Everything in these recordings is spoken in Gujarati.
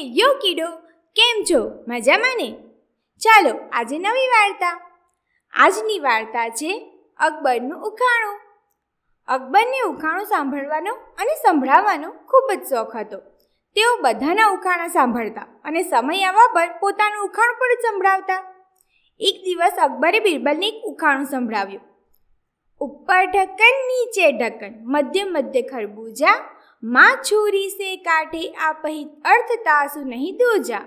યો કીડો કેમ છો? મજામાં ને? ચાલો આજે નવી વાર્તા. આજની વાર્તા છે અકબરનું ઉખાણું. અકબરને ઉખાણું સાંભળવાનો અને સંભળાવવાનો ખૂબ જ શોખ હતો. તેઓ બધાના ઉખાણા સાંભળતા અને સમય આવવા પર પોતાનું ઉખાણ પણ સંભળાવતા. એક દિવસ અકબરે બિરબલને એક ઉખાણું સંભળાવ્યું. ઉપર ઢક્કન, નીચે ઢક્કન મધ્ય મધ્ય ખરબૂજા માં છોરી સે કાઢે આ પહિત અર્થ તાસુ નહીં દોજા.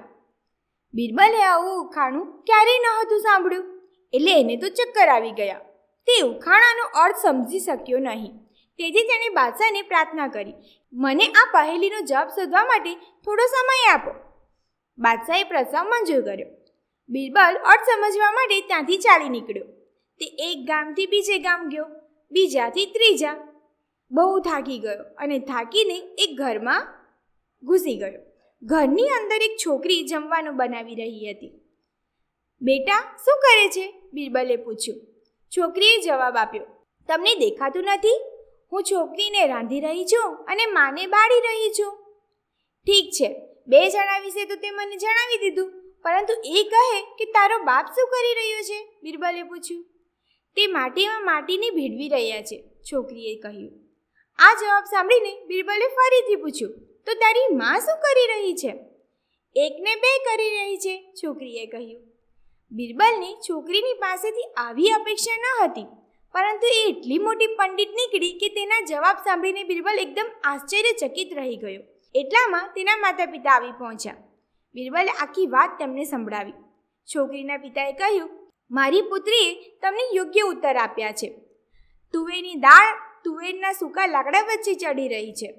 બિરબલે આવું ઉખાણું ક્યારેય નહોતું સાંભળ્યું. એટલે એને તો ચક્કર આવી ગયા. તે ઉખાણાનો અર્થ સમજી શક્યો નહીં. તેથી તેણે બાદશાહને પ્રાર્થના કરી, મને આ પહેલીનો જવાબ શોધવા માટે થોડો સમય આપો. બાદશાહે પ્રસ્તાવ મંજૂર કર્યો. બિરબલ અર્થ સમજવા માટે ત્યાંથી ચાલી નીકળ્યો. તે એક ગામથી બીજે ગામ ગયો, બીજાથી ત્રીજા. બહુ થાકી ગયો અને થાકીને એક ઘરમાં ઘૂસી ગયો. ઘરની અંદર એક છોકરી જમવાનું બનાવી રહી હતી. બેટા, શું કરે છે? બિરબલે પૂછ્યું. છોકરીએ જવાબ આપ્યો. તમને દેખાતું નથી. હું છોકરીને રાંધી રહી છું અને માને બાળી રહી છું. ઠીક છે. બે જણા વિશે તો તે મને જણાવી દીધું. પરંતુ એ કહે કે તારો બાપ શું કરી રહ્યો છે? બિરબલે પૂછ્યું. તે માટીમાં માટીને ભેળવી રહ્યા છે, છોકરીએ કહ્યું. આ જવાબ સાંભળીને બિરબલે ફરીથી પૂછ્યું, તો તારી માં શું કરી રહી છે? એકને બે કરી રહી છે, છોકરીએ કહ્યું. બિરબલને છોકરીની પાસેથી આવી અપેક્ષા ન હતી, પરંતુ એ એટલી મોટી પંડિત નીકળી કે તેના જવાબ સાંભળીને બિરબલ એકદમ આશ્ચર્યચકિત રહી ગયો. એટલામાં તેના માતા પિતા આવી પહોંચ્યા. બિરબલે આખી વાત તેમને સંભળાવી. છોકરીના પિતાએ કહ્યું, મારી પુત્રીએ તમને યોગ્ય ઉત્તર આપ્યા છે. તુવેરની દાળ તુવેરના સૂકા લાકડા વચ્ચે ચડી રહી છે.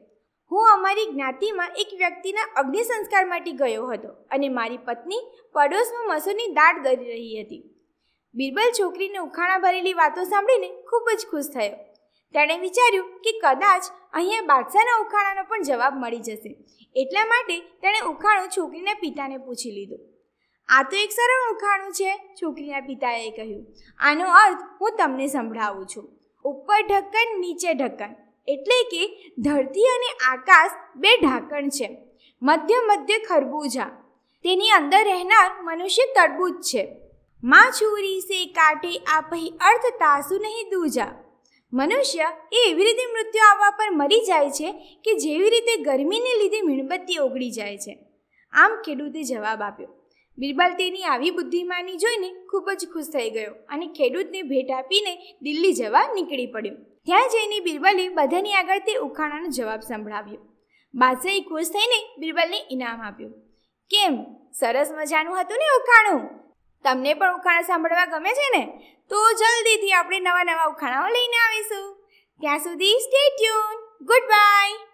હું અમારી જ્ઞાતિમાં એક વ્યક્તિના અગ્નિ સંસ્કાર માટે ગયો હતો અને મારી પત્ની પડોશમાં મસૂરની દાળ દરી રહી હતી. બિરબલ છોકરીને ઉખાણા ભરેલી વાતો સાંભળીને ખૂબ જ ખુશ થયો. તેણે વિચાર્યું કે કદાચ અહીંયા બાદશાહના ઉખાણાનો પણ જવાબ મળી જશે. એટલા માટે તેણે ઉખાણું છોકરીના પિતાને પૂછી લીધું. આ તો એક સરળ ઉખાણું છે, છોકરીના પિતાએ કહ્યું. આનો અર્થ હું તમને સંભળાવું છું. ઉપર ઢક્કન, નીચે ઢક્કન. એટલે કે ધરતી અને આકાશ બે ઢાંકણ છે. મધ્ય મધ્ય ખરબૂજા. તેની અંદર રહેનાર મનુષ્ય તરબૂચ છે. માં છુરી સે કાટે આપહી અર્થ તાસુ નહીં દૂજા. મનુષ્ય એ એવી રીતે મૃત્યુ આવવા પર મરી જાય છે કે જેવી રીતે ગરમીને લીધે મીણબત્તી ઓગળી જાય છે. આમ ખેડૂતે જવાબ આપ્યો. બિરબલ તેની આવી બુદ્ધિમાની જોઈને ખૂબ જ ખુશ થઈ ગયો અને ખેડૂતને ભેટ આપીને દિલ્હી જવા નીકળી પડ્યો. ત્યાં જઈને બિરબલે બધાની આગળ તે ઉખાણાનો જવાબ સંભળાવ્યો. બાદશાહે ખુશ થઈને બિરબલને ઇનામ આપ્યું. કેમ? સરસ મજાનું હતું ને ઉખાણું? તમને પણ ઉખાણા સાંભળવા ગમે છે ને? તો જલ્દીથી આપણે નવા નવા ઉખાણાઓ લઈને આવીશું. ત્યાં સુધી સ્ટે ટ્યુન ગુડ બાય